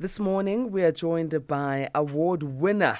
This morning, we are joined by award winner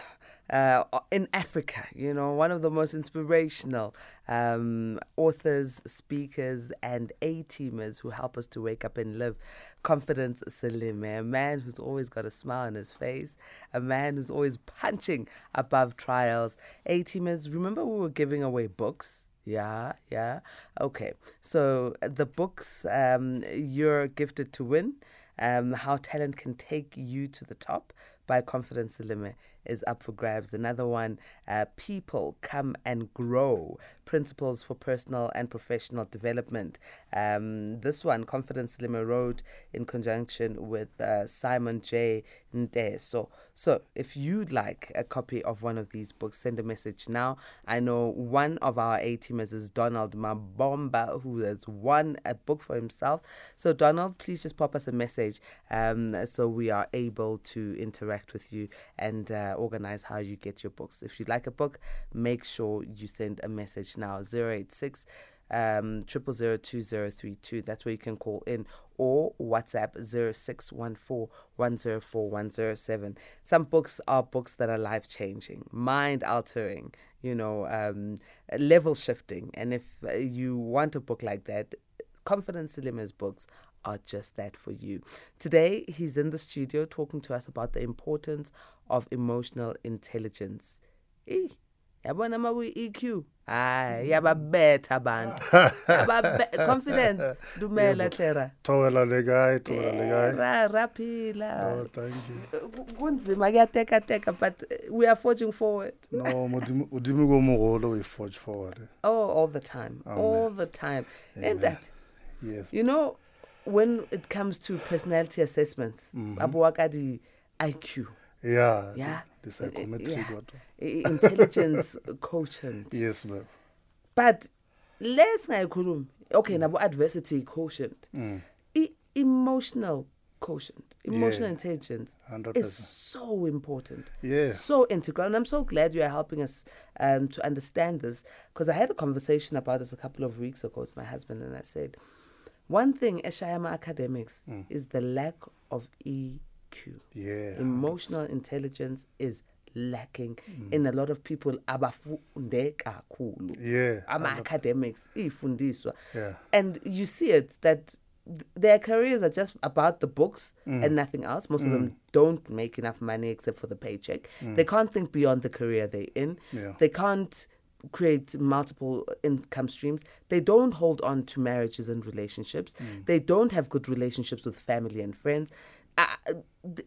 uh, in Africa, you know, one of the most inspirational um, authors, speakers, and A teamers who help us to wake up and live. Confidence Seleme, a man who's always got a smile on his face, a man who's always punching above trials. A teamers, remember we were giving away books? Yeah, yeah. Okay. So the books um, you're gifted to win um, how talent can take you to the top by Confidence Seleme is up for grabs. Another one, uh, People Come and Grow Principles for Personal and Professional Development. Um, this one, Confidence Seleme wrote in conjunction with uh, Simon J. Nteso. So if you'd like a copy of one of these books, send a message now. I know one of our A teamers is Donald Mabomba, who has won a book for himself. So, Donald, please just pop us a message um, so we are able to interact with you and uh, organize how you get your books. If you'd like a book, make sure you send a message now 086 um, triple zero two zero three two. That's where you can call in or WhatsApp zero six one four one zero four one zero seven. Some books are books that are life changing, mind altering, you know, um, level shifting. And if uh, you want a book like that, Confidence Seleme's books are just that for you. Today, he's in the studio talking to us about the importance of emotional intelligence. Eey, yabona ma ku-EQ hayi yababetha abantu. Confidence. Dumela clara. Thobela le kae thobela le kae eh, ra raphila. Oh thank you. Kunzima kuyatekateka but eh, we are forging forward. No modimo modimo ko mogolo we forge forward. Oh all the time. All the time. And that yes. You know, when it comes to personality assessments, mm-hmm. abuwa ka di IQ, yeah. Yeah, the psychometric yeah. what intelligence quotient. yes ma'am But let's ngayikhulumi. Okay, nabo adversity quotient. Mm. I- emotional quotient, emotional Yeah. intelligence 100%. is so important. Yeah. So integral. And I'm so glad you are helping us um, to understand this because I had a conversation about this a couple of weeks ago with my husband, and I said, one thing at Shayama Academics Mm. is the lack of EQ. yeah Emotional intelligence is lacking Mm. in a lot of people abafunde kakhulu. yeah Ama 100%. academics ifundiswa. Yeah. And you see it that their careers are just about the books Mm. and nothing else. Most of them don't make enough money except for the paycheck. They can't think beyond the career they're in. Mm. Yeah. They can't create multiple income streams. They don't hold on to marriages and relationships. Mm. They don't have good relationships with family and friends. Uh,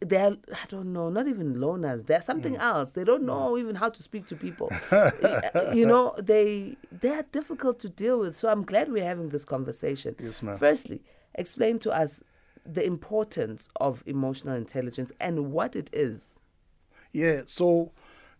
they're, I don't know, not even loners. They're something Mm. else. They don't know even how to speak to people. You know, they they are difficult to deal with. So I'm glad we're having this conversation. Yes, ma'am. Firstly, explain to us the importance of emotional intelligence and what it is. Yeah, so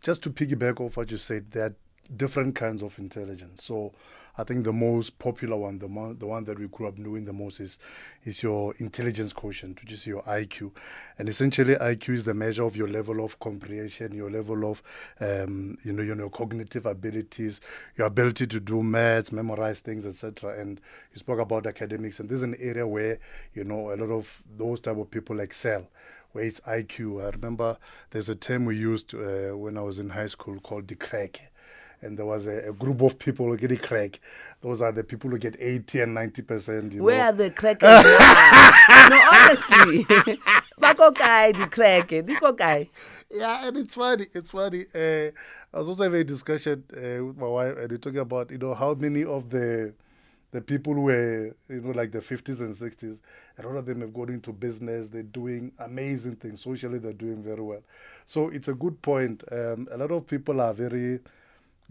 just to piggyback off what you said, there are different kinds of intelligence. So I think the most popular one, the the one that we grew up knowing the most is is your intelligence quotient, which is your IQ, and essentially IQ is the measure of your level of comprehension, your level of um, you know your, your cognitive abilities, your ability to do maths, memorize things, etc. And you spoke about academics, and this is an area where you know a lot of those type of people excel where it's IQ. I remember there's a term we used uh, when I was in high school called the crack. And there was a, a group of people who get crack. Those are the people who get 80 and 90%. Where know? are the crackers no, honestly. Bako kai the crack, diko kai. yeah, and it's funny. It's funny. Uh, I was also having a discussion uh, with my wife, and we're talking about you know how many of the the people were you know like the 50s and 60s, a lot of them have gone into business. They're doing amazing things socially. They're doing very well. So it's a good point. Um, a lot of people are very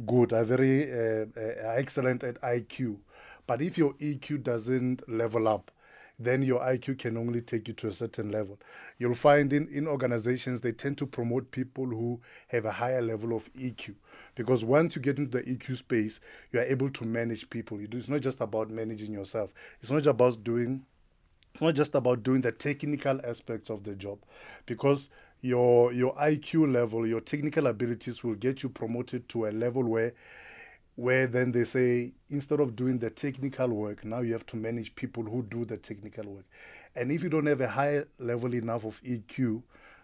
good, are very uh, uh, excellent at IQ, but if your EQ doesn't level up, then your IQ can only take you to a certain level. You'll find in, in organizations they tend to promote people who have a higher level of EQ because once you get into the EQ space, you are able to manage people. It's not just about managing yourself. It's not just about doing it's not just about doing the technical aspects of the job because your your IQ level, your technical abilities will get you promoted to a level where where then they say instead of doing the technical work, now you have to manage people who do the technical work. And if you don't have a high level enough of EQ,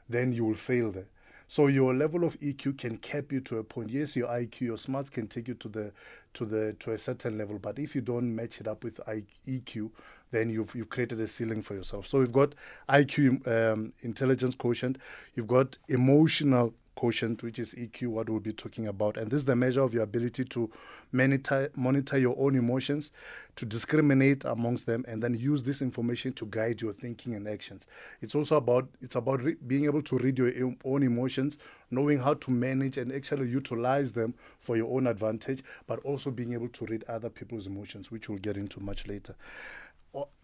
then you will fail there. So your level of EQ can cap you to a point. Yes, your IQ, your smarts can take you to the to the to a certain level, but if you don't match it up with EQ, then you've you've created a ceiling for yourself. So we've got IQ, um, intelligence quotient. You've got emotional quotient, which is EQ, what we'll be talking about. And this is the measure of your ability to monitor, monitor your own emotions, to discriminate amongst them, and then use this information to guide your thinking and actions. It's also about it's about re- being able to read your own emotions, knowing how to manage and actually utilize them for your own advantage, but also being able to read other people's emotions, which we'll get into much later.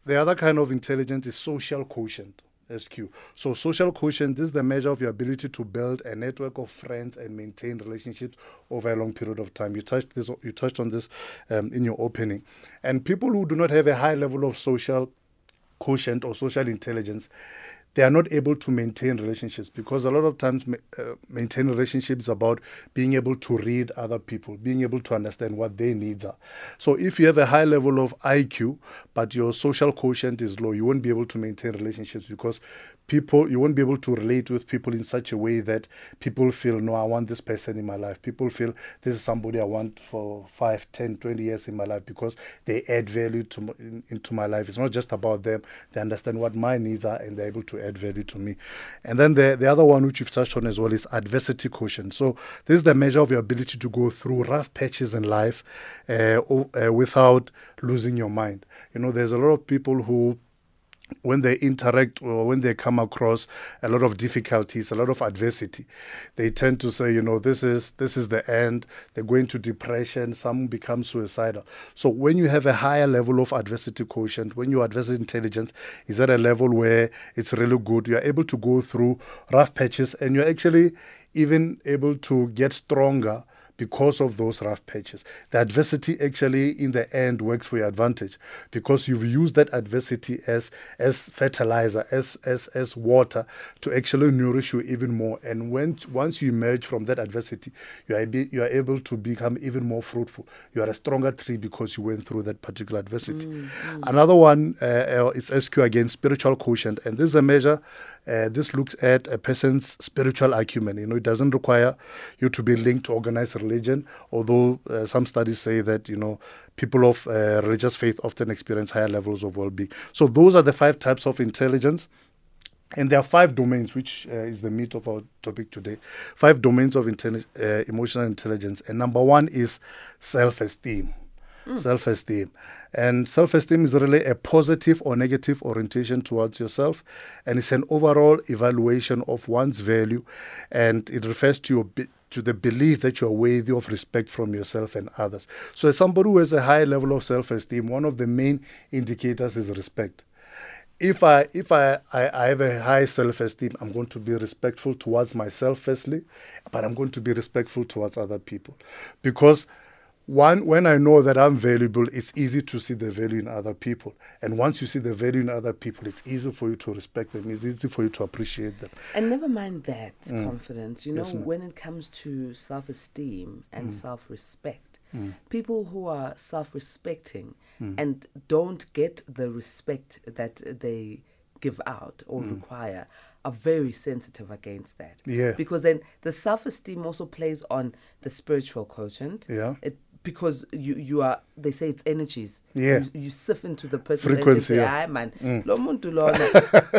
The other kind of intelligence is social quotient. SQ. So social quotient this is the measure of your ability to build a network of friends and maintain relationships over a long period of time. You touched this. You touched on this um, in your opening, and people who do not have a high level of social quotient or social intelligence they are not able to maintain relationships because a lot of times uh, maintain relationships about being able to read other people being able to understand what their needs are. So if you have a high level of iq but your social quotient is low you won't be able to maintain relationships because people you won't be able to relate with people in such a way that people feel no i want this person in my life. People feel this is somebody i want for 5 10 20 years in my life because they add value to in, into my life. It's not just about them. They understand what my needs are and they're able to add value to me. And then the the other one which you've touched on as well is adversity quotient. So this is the measure of your ability to go through rough patches in life uh, uh, without losing your mind. You know there's a lot of people who when they interact or when they come across a lot of difficulties a lot of adversity they tend to say you know this is this is the end. They go into depression. Some become suicidal. So when you have a higher level of adversity quotient when your adversity intelligence is at a level where it's really good. You're able to go through rough patches and you're actually even able to get stronger because of those rough patches. The adversity actually in the end works for your advantage because you've used that adversity as as fertilizer, as as as water to actually nourish you even more. And when once you emerge from that adversity, you are you are able to become even more fruitful. You are a stronger tree because you went through that particular adversity. Mm, mm. Another one uh, uh is SQ again, spiritual quotient, and this is a measure uh, this looks at a person's spiritual acumen. You know, it doesn't require you to be linked to organized religion, although uh, some studies say that, you know, people of uh, religious faith often experience higher levels of well being. So, those are the five types of intelligence. And there are five domains, which uh, is the meat of our topic today. Five domains of intelli- uh, emotional intelligence. And number one is self esteem. Mm. Self esteem. And self esteem is really a positive or negative orientation towards yourself. And it's an overall evaluation of one's value. And it refers to your. Be- to the belief that you're worthy of respect from yourself and others. So, as somebody who has a high level of self esteem, one of the main indicators is respect if I if I, I, I have a high self esteem, I'm going to be respectful towards myself firstly, but I'm going to be respectful towards other people. Because one when i know that i'm valuable it's easy to see the value in other people and once you see the value in other people it's easy for you to respect them it's easy for you to appreciate them and never mind that mm. confidence you know yes, when it comes to self-esteem and mm. self-respect mm. people who are self-respecting mm. and don't get the respect that they give out or mm. require are very sensitive against that. Yeah. Because then the self esteem also plays on the spiritual quotient. Yeah. It because you you are they say it's energies yeah you, you sift into the person's frequency energy. yeah. man mm. lo muntu lona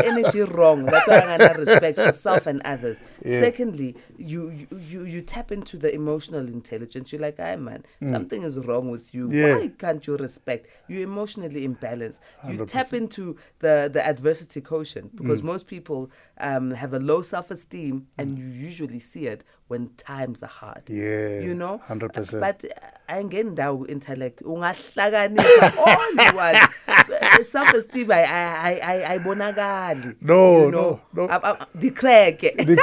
energy wrong that's why i'm gonna respect yourself and others yeah. secondly you, you you tap into the emotional intelligence you're like hey man mm. something is wrong with you yeah. why can't you respect you're emotionally imbalanced you 100%. tap into the the adversity quotient because mm. most people um, have a low self-esteem and you usually see it when times are hard yeah you know 100% but ayingeni ndawo intellect ungahlakanipha only one. Self esteem ayibonakali no you know? no. No crack the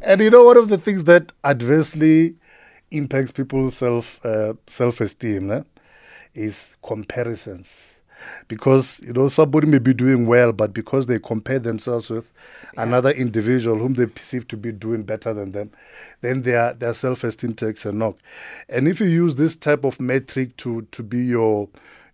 and you know one of the things that adversely impacts people's self uh, self esteem eh, is comparisons because you know somebody may be doing well but because they compare themselves with yeah. another individual whom they perceive to be doing better than them then their their self-esteem takes a knock and if you use this type of metric to to be your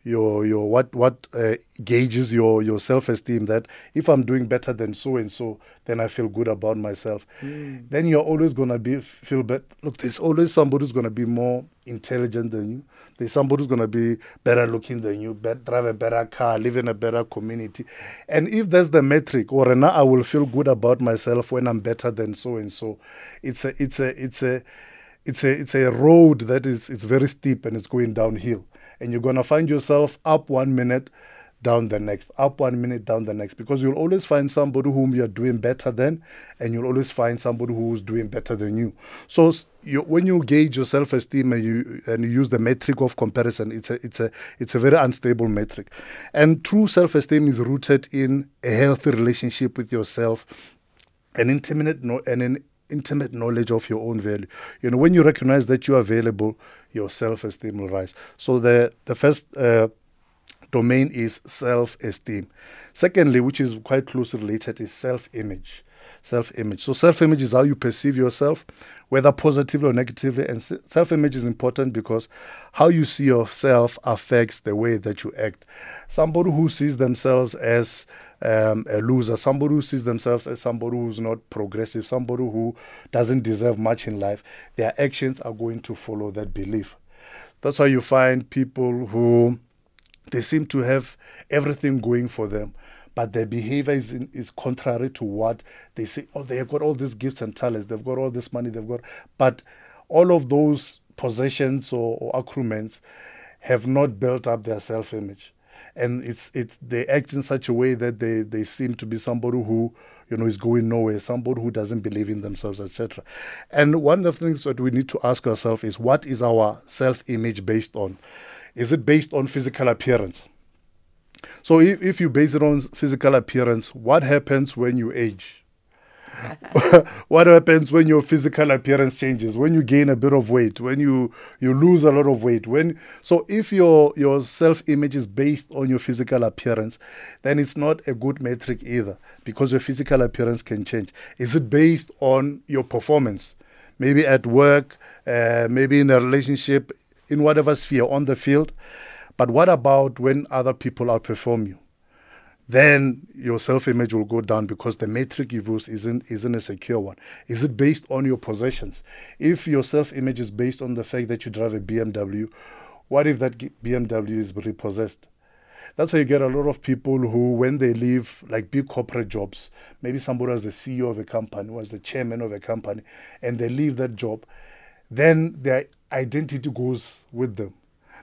your your what what uh, gauges your your self esteem that if I'm doing better than so and so, then I feel good about myself. Mm. Then you're always gonna be feel better. Look, there's always somebody who's gonna be more intelligent than you. There's somebody who's gonna be better looking than you, better, drive a better car, live in a better community. And if that's the metric, or now I will feel good about myself when I'm better than so and so. It's a it's a it's a it's a it's a road that is it's very steep and it's going downhill and you're going to find yourself up one minute, down the next, up one minute, down the next, because you'll always find somebody whom you're doing better than, and you'll always find somebody who's doing better than you. So you, when you gauge your self-esteem and you and you use the metric of comparison, it's a it's a it's a very unstable metric, and true self-esteem is rooted in a healthy relationship with yourself, an intimate no, and an intimate knowledge of your own value. You know, when you recognize that you are available, your self esteem will rise. So, the, the first uh, domain is self esteem. Secondly, which is quite closely related, is self image. Self image. So, self image is how you perceive yourself, whether positively or negatively. And self image is important because how you see yourself affects the way that you act. Somebody who sees themselves as um, a loser, somebody who sees themselves as somebody who's not progressive, somebody who doesn't deserve much in life, their actions are going to follow that belief. That's why you find people who they seem to have everything going for them, but their behavior is, in, is contrary to what they say. Oh, they have got all these gifts and talents, they've got all this money, they've got, but all of those possessions or, or have not built up their self image and it's it they act in such a way that they they seem to be somebody who you know is going nowhere somebody who doesn't believe in themselves etc and one of the things that we need to ask ourselves is what is our self image based on is it based on physical appearance? So if, if you base it on physical appearance what happens when you age? What happens when your physical appearance changes? When you gain a bit of weight? When you you lose a lot of weight? When so if your your self image is based on your physical appearance then it's not a good metric either because your physical appearance can change. Is it based on your performance? Maybe at work uh, maybe in a relationship in whatever sphere on the field but what about when other people outperform you then your self-image will go down because the metric you use isn't isn't a secure one. Is it based on your possessions? If your self-image is based on the fact that you drive a BMW, what if that BMW is repossessed? That's why you get a lot of people who, when they leave like big corporate jobs, maybe somebody was the CEO of a company, was the chairman of a company, and they leave that job, then their identity goes with them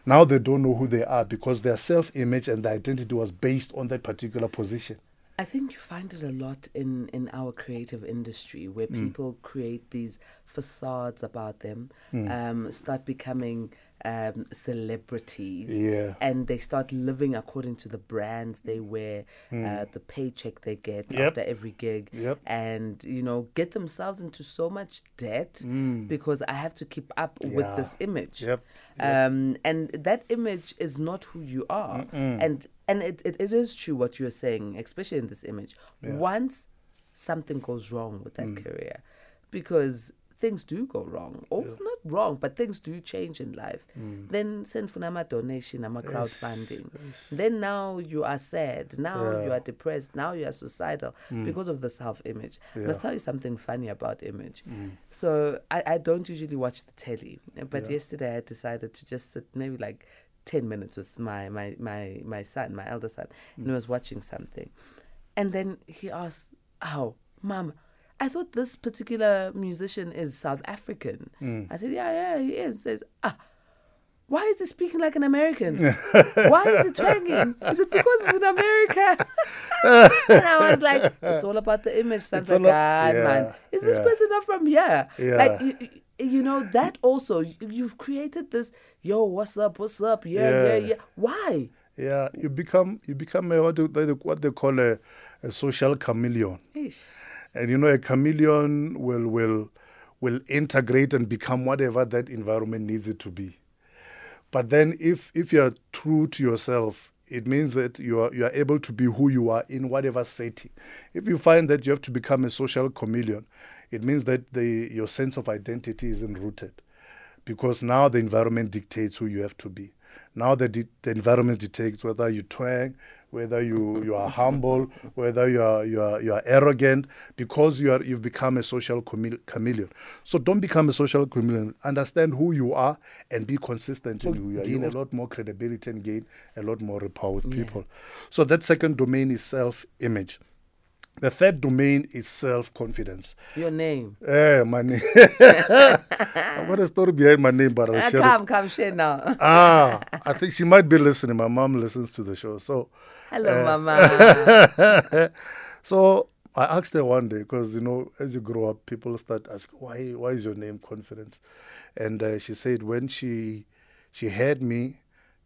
now they don't know who they are because their self image and their identity was based on that particular position. I think you find it a lot in, in our creative industry where mm. people create these facades about them, mm. um, start becoming um, celebrities. Yeah. And they start living according to the brands they wear, mm. uh, the paycheck they get yep. after every gig. Yep. And, you know, get themselves into so much debt mm. because I have to keep up yeah. with this image. Yep. Um, and that image is not who you are. Mm-mm. And and it, it, it is true what you're saying, especially in this image. Yeah. Once something goes wrong with that mm. career, because things do go wrong, or yeah. not wrong, but things do change in life, mm. then send for a donation, a crowdfunding. Yes, yes. Then now you are sad, now yeah. you are depressed, now you are suicidal mm. because of the self image. Yeah. I must tell you something funny about image. Mm. So I, I don't usually watch the telly, but yesterday I decided to just sit maybe like 10 minutes with my, my, my, my son, my elder son, and he mm. was watching something. And then he asked, Oh, mom, I thought this particular musician is South African. Mm. I said, yeah, yeah, he is. He says, ah, why is he speaking like an American? why is he twanging? Is it because he's in America? and I was like, it's all about the image. Sounds like, God, yeah, man, is this yeah. person not from here? Yeah. Like, you, you know, that also, you've created this, yo, what's up, what's up? Yeah, yeah, yeah. yeah. Why? Yeah, you become, you become a, what, they, what they call a, a social chameleon. And you know, a chameleon will will will integrate and become whatever that environment needs it to be. But then if if you're true to yourself it means that you are you are able to be who you are in whatever setting. If you find that you have to become a social chameleon, it means that the your sense of identity isn't rooted, because now the environment dictates who you have to be. Now the the environment dictates whether you twang, whether you, you are humble, whether you are, you, are, you are arrogant, because you are, you've become a social chameleon. So don't become a social chameleon. Understand who you are and be consistent so in who you are. Gain a lot more credibility and gain a lot more rapport with yeah. people. So that second domain is self-image. The third domain is self confidence. Your name? Eh, my name. I've got a story behind my name, but I'll uh, share Come, it. come, share now. ah, I think she might be listening. My mom listens to the show. So, Hello, uh, Mama. so I asked her one day because you know, as you grow up, people start asking, "Why? Why is your name Confidence?" And uh, she said when she she had me,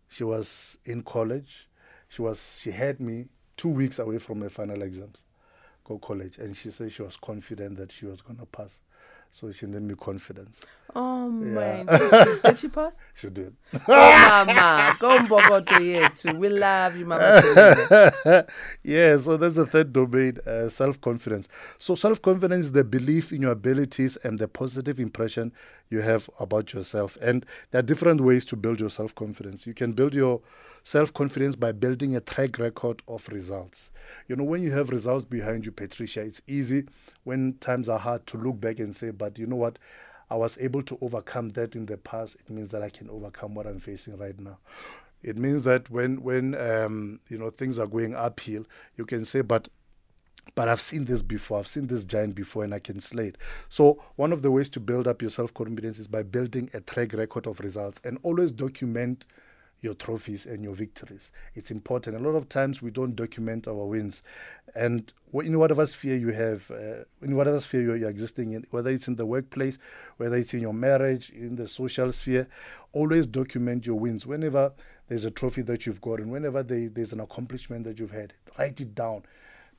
she was in college. She was she had me two weeks away from her final exams, go college, and she said she was confident that she was gonna pass. So she named me Confidence. Oh man, yeah. did, she, pass? She did. Oh mama, go yethu. We love you, mama. yeah, so that's the third domain, uh, self-confidence. So self-confidence is the belief in your abilities and the positive impression you have about yourself. And there are different ways to build your self-confidence. You can build your self-confidence by building a track record of results. You know, when you have results behind you, Patricia, it's easy when times are hard to look back and say, but you know what? I was able to overcome that in the past. It means that I can overcome what I'm facing right now. It means that when when um, you know things are going uphill, you can say, but but I've seen this before. I've seen this giant before, and I can slay it. So one of the ways to build up your self confidence is by building a track record of results and always document your trophies and your victories. It's important. A lot of times we don't document our wins. And in whatever sphere you have, uh, in whatever sphere you're, you're existing in, whether it's in the workplace, whether it's in your marriage, in the social sphere, always document your wins. Whenever there's a trophy that you've got, and whenever they, there's an accomplishment that you've had, write it down.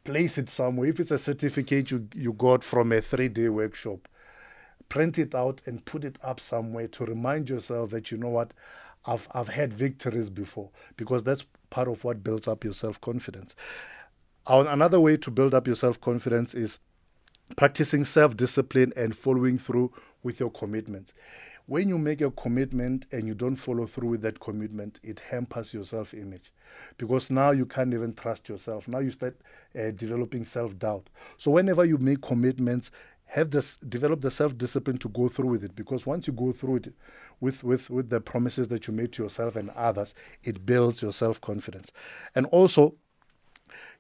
Place it somewhere. If it's a certificate you, you got from a three day workshop, print it out and put it up somewhere to remind yourself that you know what I've, I've had victories before because that's part of what builds up your self confidence. Another way to build up your self confidence is practicing self discipline and following through with your commitments. When you make a commitment and you don't follow through with that commitment, it hampers your self image because now you can't even trust yourself. Now you start uh, developing self doubt. So, whenever you make commitments, have this develop the self discipline to go through with it because once you go through it with with with the promises that you made to yourself and others it builds your self confidence and also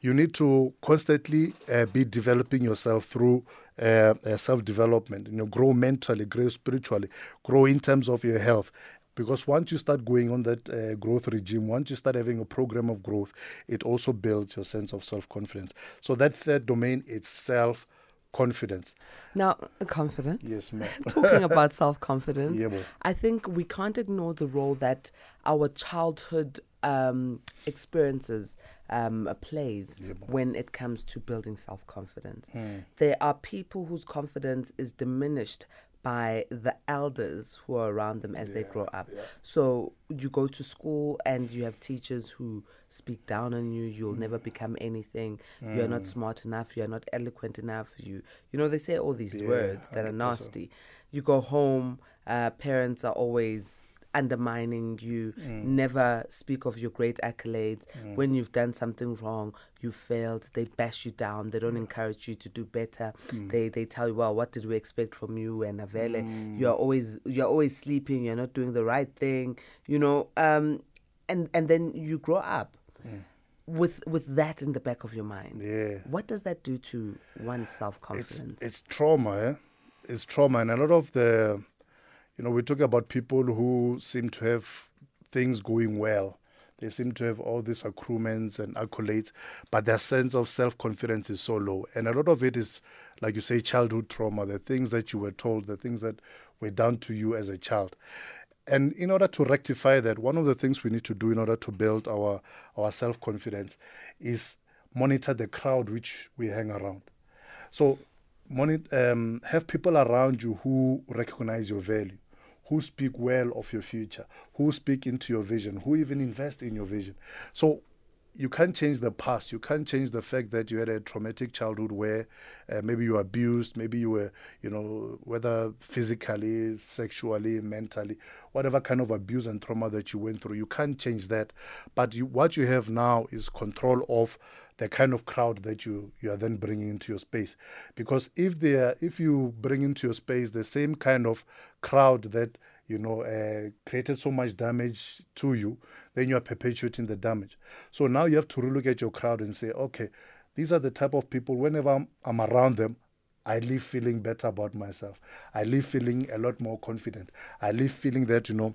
you need to constantly uh, be developing yourself through uh, uh, self development you know grow mentally grow spiritually grow in terms of your health because once you start going on that uh, growth regime, once you start having a program of growth, it also builds your sense of self confidence. So that third domain is self confidence. Now, confidence. Yes, ma'am. Talking about self confidence, yeah, I think we can't ignore the role that our childhood um, experiences um, plays yeah, when it comes to building self confidence. Mm. There are people whose confidence is diminished by the elders who are around them as yeah, they grow up. Yeah. So you go to school and you have teachers who speak down on you. You'll mm. never become anything. Mm. You're not mm. smart enough. You're not eloquent enough. You you know they say all these yeah, words that are nasty. You go home. Uh, parents are always undermining you, mm. never speak of your great accolades. Mm. When you've done something wrong, you failed, they bash you down, they don't encourage you to do better. Mm. They they tell you, Well, what did we expect from you and Avele? Mm. You're always you're always sleeping, you're not doing the right thing, you know, um and and then you grow up mm. with with that in the back of your mind. Yeah. What does that do to one's self confidence? It's, it's trauma, eh? It's trauma and a lot of the you know, we talk about people who seem to have things going well. They seem to have all these accruements and accolades, but their sense of self confidence is so low. And a lot of it is, like you say, childhood trauma, the things that you were told, the things that were done to you as a child. And in order to rectify that, one of the things we need to do in order to build our, our self confidence is monitor the crowd which we hang around. So, monitor, um, have people around you who recognize your value who speak well of your future, who speak into your vision, who even invest in your vision. So you can't change the past. You can't change the fact that you had a traumatic childhood where uh, maybe you were abused, maybe you were, you know, whether physically, sexually, mentally, whatever kind of abuse and trauma that you went through. You can't change that. But you, what you have now is control of the kind of crowd that you you are then bringing into your space because if they are, if you bring into your space the same kind of crowd that you know uh, created so much damage to you then you are perpetuating the damage so now you have to look at your crowd and say okay these are the type of people whenever I'm, I'm around them I leave feeling better about myself. I leave feeling a lot more confident. I leave feeling that, you know,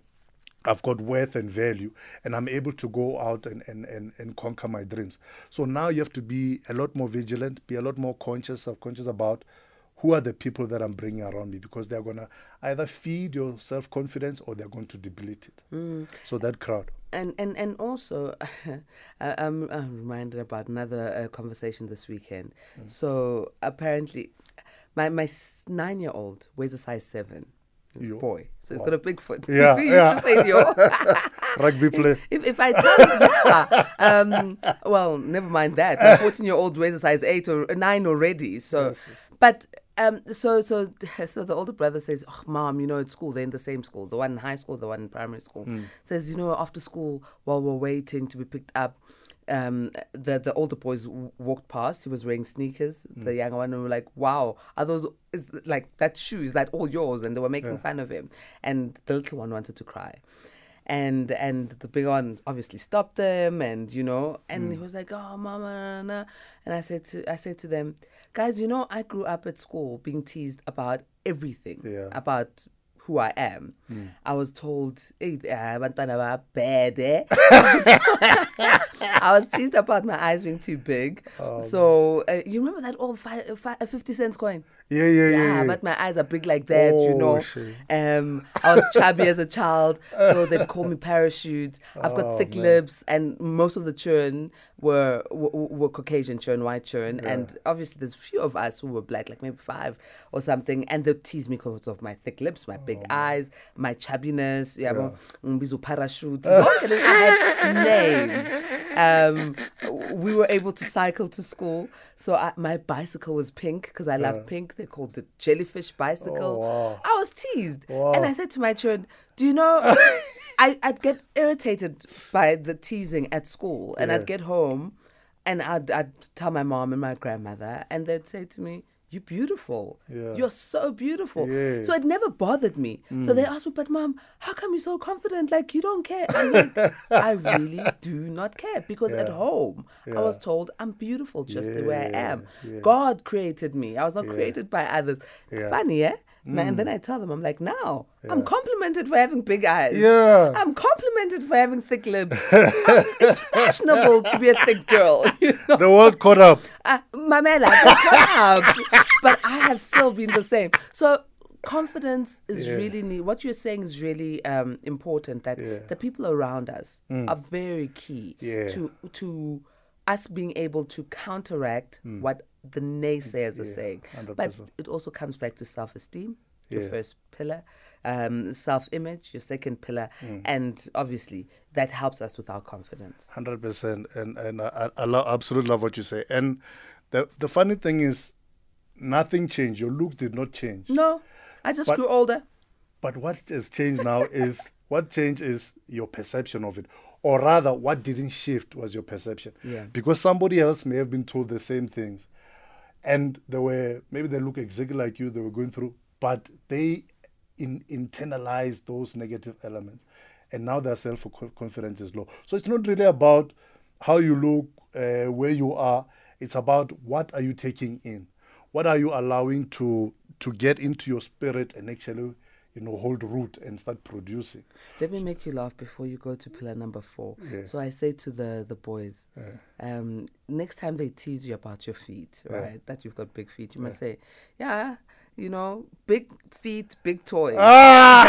I've got worth and value, and I'm able to go out and, and, and, and conquer my dreams. So now you have to be a lot more vigilant, be a lot more conscious, self-conscious about who are the people that I'm bringing around me because they're going to either feed your self confidence or they're going to debilite it. Mm. So that crowd. And and and also, I'm, I'm reminded about another uh, conversation this weekend. Mm. So apparently, my my nine year old weighs a size seven. Yo. Boy, so he's got a big foot. Yeah, you see, yeah. Just say yo. Rugby play. If, if I tell you, yeah. Um, well, never mind that. My 14 year old weighs a size eight or nine already. So, yes, yes. but um, so so so the older brother says, "Oh, mom, you know, at school they're in the same school. The one in high school, the one in primary school." Mm. Says, you know, after school while we're waiting to be picked up, um, the the older boys w- walked past. He was wearing sneakers. Mm. The younger one, were like, "Wow, are those is like that shoe? Is that all yours?" And they were making yeah. fun of him. And the little one wanted to cry, and and the big one obviously stopped them, and you know, and mm. he was like, "Oh, mama," nah. and I said to I said to them, guys, you know, I grew up at school being teased about everything, yeah. about who I am. Mm. I was told, hey, uh, bad, eh? I was teased about my eyes being too big. Oh, so uh, you remember that old five, five, 50 cents coin? Yeah, yeah, yeah, yeah. But my eyes are big like that, oh, you know. Shit. Um, I was chubby as a child, so they'd call me parachute. I've got oh, thick man. lips, and most of the children were were, were Caucasian children, white children, yeah. and obviously there's a few of us who were black, like maybe five or something, and they tease me because of my thick lips, my big oh, eyes, my chubbiness. Yeah, yeah. parachute. I had names. Um, we were able to cycle to school. So I, my bicycle was pink because I love pink. They called the jellyfish bicycle. Oh, wow. I was teased. Wow. And I said to my children, Do you know? I, I'd get irritated by the teasing at school. And yeah. I'd get home and I'd, I'd tell my mom and my grandmother, and they'd say to me, you're beautiful. Yeah. You're so beautiful. Yeah. So it never bothered me. Mm. So they asked me, but mom, how come you're so confident? Like you don't care. I'm like, I really do not care because yeah. at home I was told I'm beautiful just the way I am. God created me. I was not created by others. Funny, eh? Mm. And then I tell them, I'm like, now yeah. I'm complimented for having big eyes. Yeah. I'm complimented for having thick lips. it's fashionable to be a thick girl. You know? The world caught up. Uh, Mamela, caught up. But I have still been the same. So confidence is yeah. really neat. What you're saying is really um, important. That yeah. the people around us mm. are very key yeah. to to us being able to counteract mm. what the naysayers yeah, are saying. 100%. But it also comes back to self esteem, your yeah. first pillar, um, self image, your second pillar, mm. and obviously that helps us with our confidence. 100%. And, and I, I love, absolutely love what you say. And the, the funny thing is, nothing changed. Your look did not change. No, I just but, grew older. But what has changed now is what changed is your perception of it or rather what didn't shift was your perception yeah. because somebody else may have been told the same things and they were maybe they look exactly like you they were going through but they in, internalize those negative elements. And now their self-confidence is low. So it's not really about how you look uh, where you are. It's about what are you taking in? What are you allowing to to get into your spirit and actually you know, hold root and start producing. Let me make you laugh before you go to pillar number four. Yeah. So I say to the the boys, yeah. um, next time they tease you about your feet, right, yeah. that you've got big feet, you must say, yeah, you know, big feet, big toys. Ah!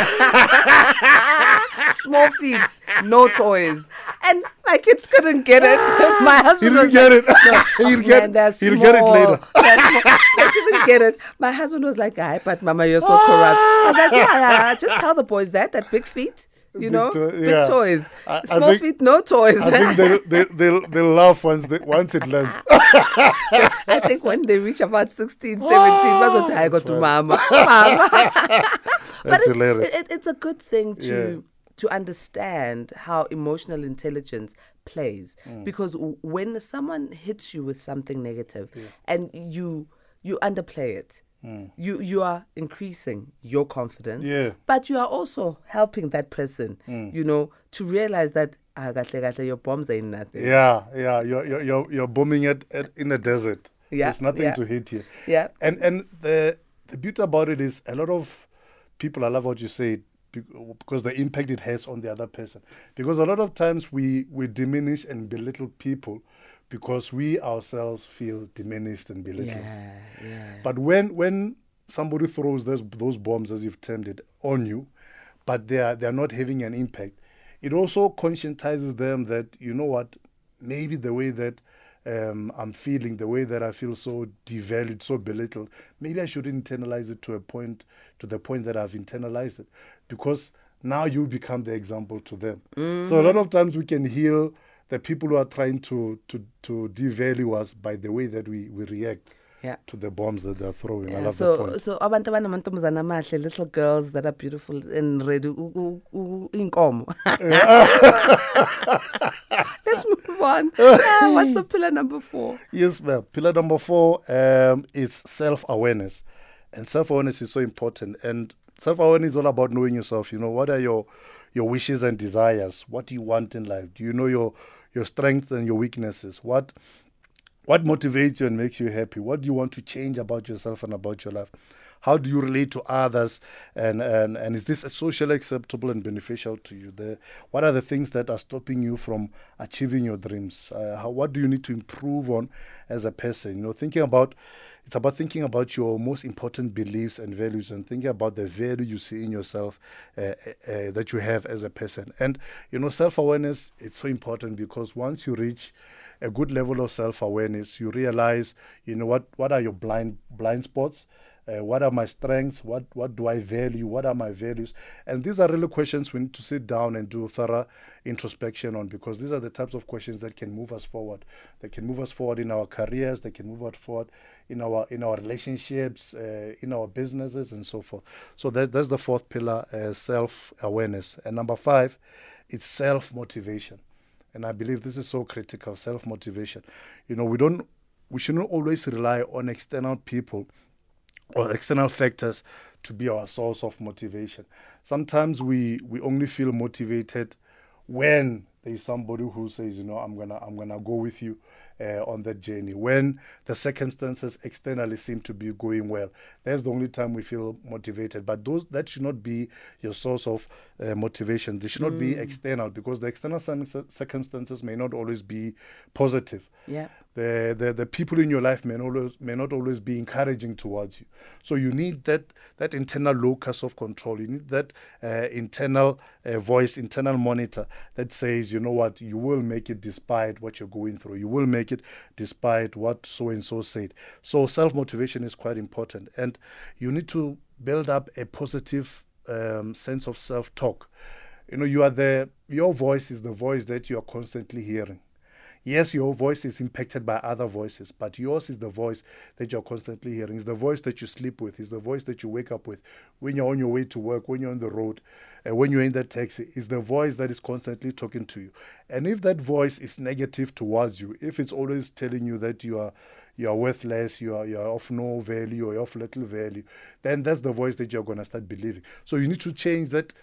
Small feet, no toys. And my kids couldn't get it. My husband he didn't get like, it. No, he'll, get, man, he'll get it later. I didn't get it. My husband was like, "Ay, but Mama, you're so corrupt." I was like, "Yeah, yeah. Just tell the boys that that big feet." You Big know, to- big yeah. toys. I- I Small think- feet, no toys. I think they they they'll, they'll laugh once they, once it lands. I think when they reach about 16, 17, bazothi, "Hayi, That's kodwa right. mama, mama." but That's it's, hilarious. it, it's a good thing to Yeah. to understand how emotional intelligence plays Mm. because when someone hits you with something negative and you you underplay it you you are increasing your confidence Mm. Yeah. but you are also helping that person Mm. you know to realize that ah, kahle, your bombs ain't nothing Yeah, yeah, you're you're you're, you're bombing it at, in a desert. Yeah, There's nothing yeah. to hit here. Yeah. and and the the beauty about it is a lot of people. I love what you say because the impact it has on the other person. Because a lot of times we we diminish and belittle people because we ourselves feel diminished and belittled. yeah yeah But when when somebody throws those those bombs, as you've termed it, on you, but they are they are not having an impact, it also conscientizes them that you know what, maybe the way that um, I'm feeling, the way that I feel so devalued, so belittled, maybe I should internalize it to a point, to the point that I've internalized it, because now you become the example to them. So a lot of times we can heal the people who are trying to to to devalue us by the way that we we react yeah to the bombs that they're throwing. I Yeah, love so the point. so abantu abanamantombazana amahle little girls that are beautiful and ready inkomo let's move on yeah, what's the pillar number four Yes, ma'am. Pillar number four um, is self awareness. And self awareness is so important. And self awareness is all about knowing yourself. You know, what are your your wishes and desires? What do you want in life? Do you know your your strengths and your weaknesses? What what motivates you and makes you happy? What do you want to change about yourself and about your life? How do you relate to others? And, and, and is this socially acceptable and beneficial to you? The, what are the things that are stopping you from achieving your dreams? Uh, how, what do you need to improve on as a person? You know, thinking about it's about thinking about your most important beliefs and values and thinking about the value you see in yourself uh, uh, uh, that you have as a person. And, you know, self awareness, it's so important because once you reach a good level of self-awareness you realize you know what what are your blind blind spots uh, what are my strengths? What what do i value? What are my values? And these are really questions we need to sit down and do thorough introspection on because these are the types of questions that can move us forward. They can move us forward in our careers. They can move us forward in our in our relationships uh, in our businesses and so forth. So that, that's the fourth pillar uh, self-awareness. And number five it's self-motivation. And I believe this is so critical self motivation. You know, we don't, we shouldn't always rely on external people or external factors to be our source of motivation. Sometimes we we only feel motivated when there's somebody who says, you know, I'm gonna I'm gonna go with you uh, on that journey. When the circumstances externally seem to be going well, that's the only time we feel motivated. But those that should not be your source of uh, motivation. They should not be external because the external circumstances may not always be positive yeah the, the the people in your life may always may not always be encouraging towards you. So you need that that internal locus of control. You need that uh, internal uh, voice, internal monitor that says, you know what, you will make it despite what you're going through. You will make it despite what so and so said. So self motivation is quite important, and you need to build up a positive um, sense of self talk. You know, you are the your voice is the voice that you are constantly hearing. Yes, your voice is impacted by other voices, but yours is the voice that you're constantly hearing. It's the voice that you sleep with. It's the voice that you wake up with when you're on your way to work, when you're on the road, uh, when you're in the taxi. It's the voice that is constantly talking to you. And if that voice is negative towards you, if it's always telling you that you are you are worthless, you are you are of no value, or you're of little value, then that's the voice that you're gonna start believing. So you need to change that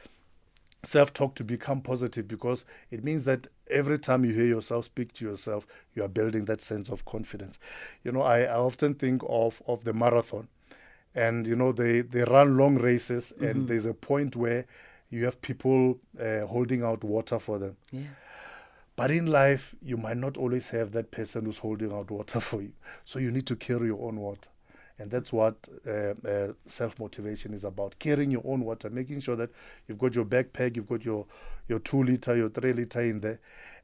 self talk to become positive because it means that every time you hear yourself speak to yourself, you are building that sense of confidence. You know, I, I often think of, of the marathon and, you know, they, they run long races and there's a point where you have people uh, holding out water for them. yeah But in life, you might not always have that person who's holding out water for you. So you need to carry your own water. And that's what uh, uh, self motivation is about carrying your own water, making sure that you've got your backpack, you've got your, your two liter, your three liter in there,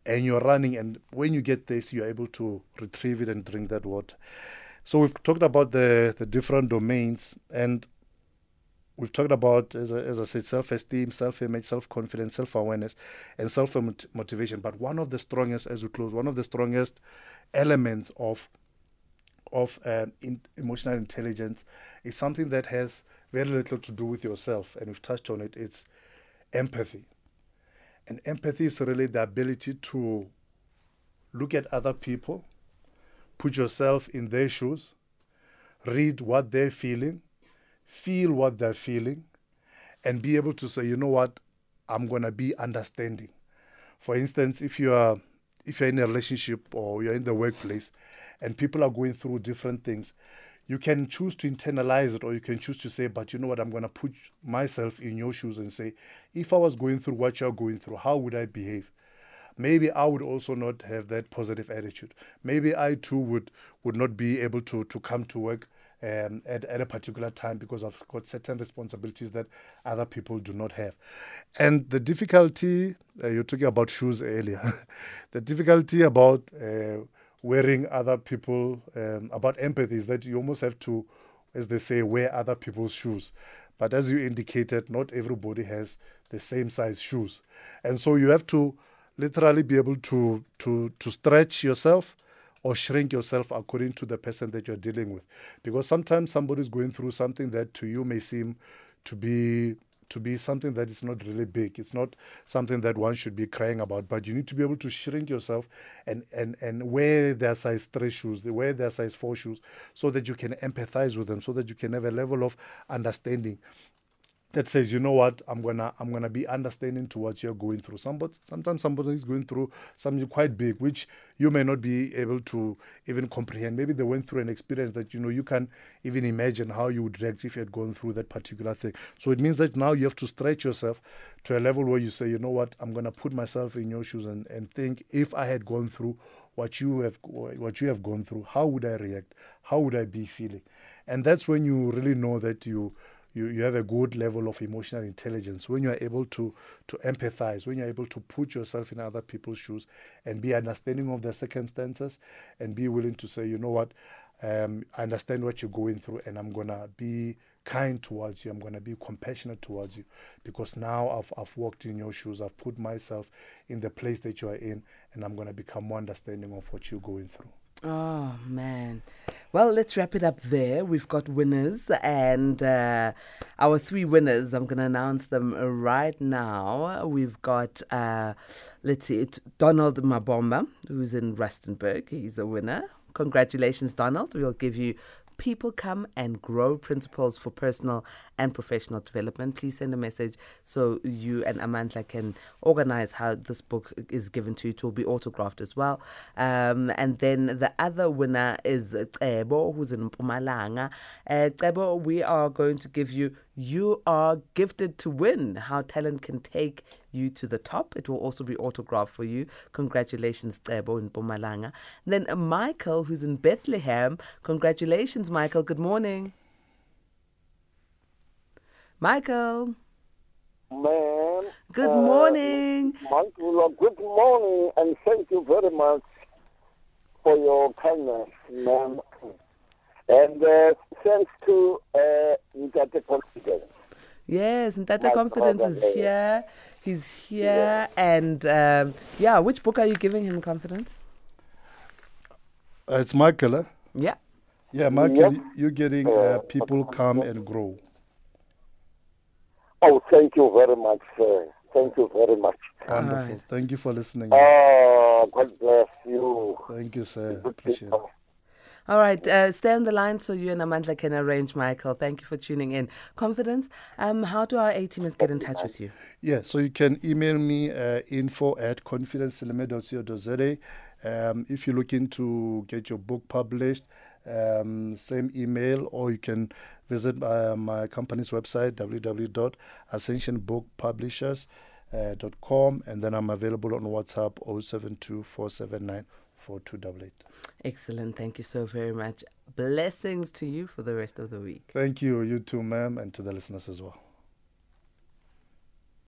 and you're running. And when you get this, you're able to retrieve it and drink that water. So we've talked about the, the different domains. And we've talked about, as as I said, self esteem, self image, self confidence, self awareness, and self motivation. But one of the strongest, as we close, one of the strongest elements of of um, in emotional intelligence is something that has very little to do with yourself, and we've touched on it. It's empathy, and empathy is really the ability to look at other people, put yourself in their shoes, read what they're feeling, feel what they're feeling, and be able to say, you know what, I'm gonna be understanding. For instance, if you are if you're in a relationship or you're in the workplace and people are going through different things, you can choose to internalize it or you can choose to say, but you know what, I'm going to put myself in your shoes and say, if I was going through what you're going through, how would I behave? Maybe I would also not have that positive attitude. Maybe I too would would not be able to to come to work um, at, at a particular time because I've got certain responsibilities that other people do not have. And the difficulty, uh, you're talking about shoes earlier, the difficulty about uh, wearing other people, um, about empathy is that you almost have to, as they say, wear other people's shoes. But as you indicated, not everybody has the same size shoes. And so you have to literally be able to, to, to stretch yourself or shrink yourself according to the person that you're dealing with. Because sometimes somebody's going through something that to you may seem to be to be something that is not really big. It's not something that one should be crying about, but you need to be able to shrink yourself and and and wear their size three shoes, wear their size four shoes, so that you can empathize with them, so that you can have a level of understanding that says, you know what, I'm gonna I'm gonna be understanding to what you're going through. Somebody sometimes somebody is going through something quite big, which you may not be able to even comprehend. Maybe they went through an experience that you know you can even imagine how you would react if you had gone through that particular thing. So it means that now you have to stretch yourself to a level where you say, you know what, I'm gonna put myself in your shoes and, and think if I had gone through what you have what you have gone through, how would I react? How would I be feeling? And that's when you really know that you you, you have a good level of emotional intelligence. When you are able to to empathize when you're able to put yourself in other people's shoes and be understanding of their circumstances and be willing to say you know what? Um, I understand what you're going through and I'm gonna be kind towards you. I'm gonna be compassionate towards you because now I've, I've walked in your shoes. I've put myself in the place that you are in and I'm gonna become more understanding of what you're going through Oh, man. Well, let's wrap it up there. We've got winners, and uh, our three winners, I'm going to announce them right now. We've got, uh, let's see, it's Donald Mabomba, who's in Rustenburg. He's a winner. Congratulations, Donald. We'll give you People Come and Grow Principles for Personal and Professional Development. Please send a message so you and Amanda can organize how this book is given to you. It will be autographed as well. Um, and then the other winner is Ebo, who's in Mpumalanga. Uh, Ebo, we are going to give you You Are Gifted to Win How Talent Can Take You to the Top. It will also be autographed for you. Congratulations, Ebo in Mpumalanga. Then Michael, who's in Bethlehem. Congratulations, Michael. Good morning. Michael. Ma'am. Good uh, morning. Michael, good morning, and thank you very much for your kindness, ma'am. And uh, thanks to uh, Ntate Confidence. Yes, Ntate Confidence is here. He's here. And um, yeah, which book are you giving him, Confidence? Uh, it's Michael. Eh? Yeah. Yeah, Michael, yep. you're getting uh, People Come and Grow. Oh, thank you very much, sir. Thank you very much. Wonderful. Right. Thank you for listening. Oh, God bless you. Thank you, sir. Appreciate it. All right, uh, stay on the line so you and Amanda can arrange, Michael. Thank you for tuning in. Confidence, um, how do our A teamers get in touch with you? Yeah, so you can email me uh, info at confidenceseleme.co.za. Um, if you're looking to get your book published, um, same email, or you can visit uh, my company's website, www.ascensionbookpublishers.com, and then I'm available on WhatsApp 072 Excellent. Thank you so very much. Blessings to you for the rest of the week. Thank you. You too, ma'am, and to the listeners as well.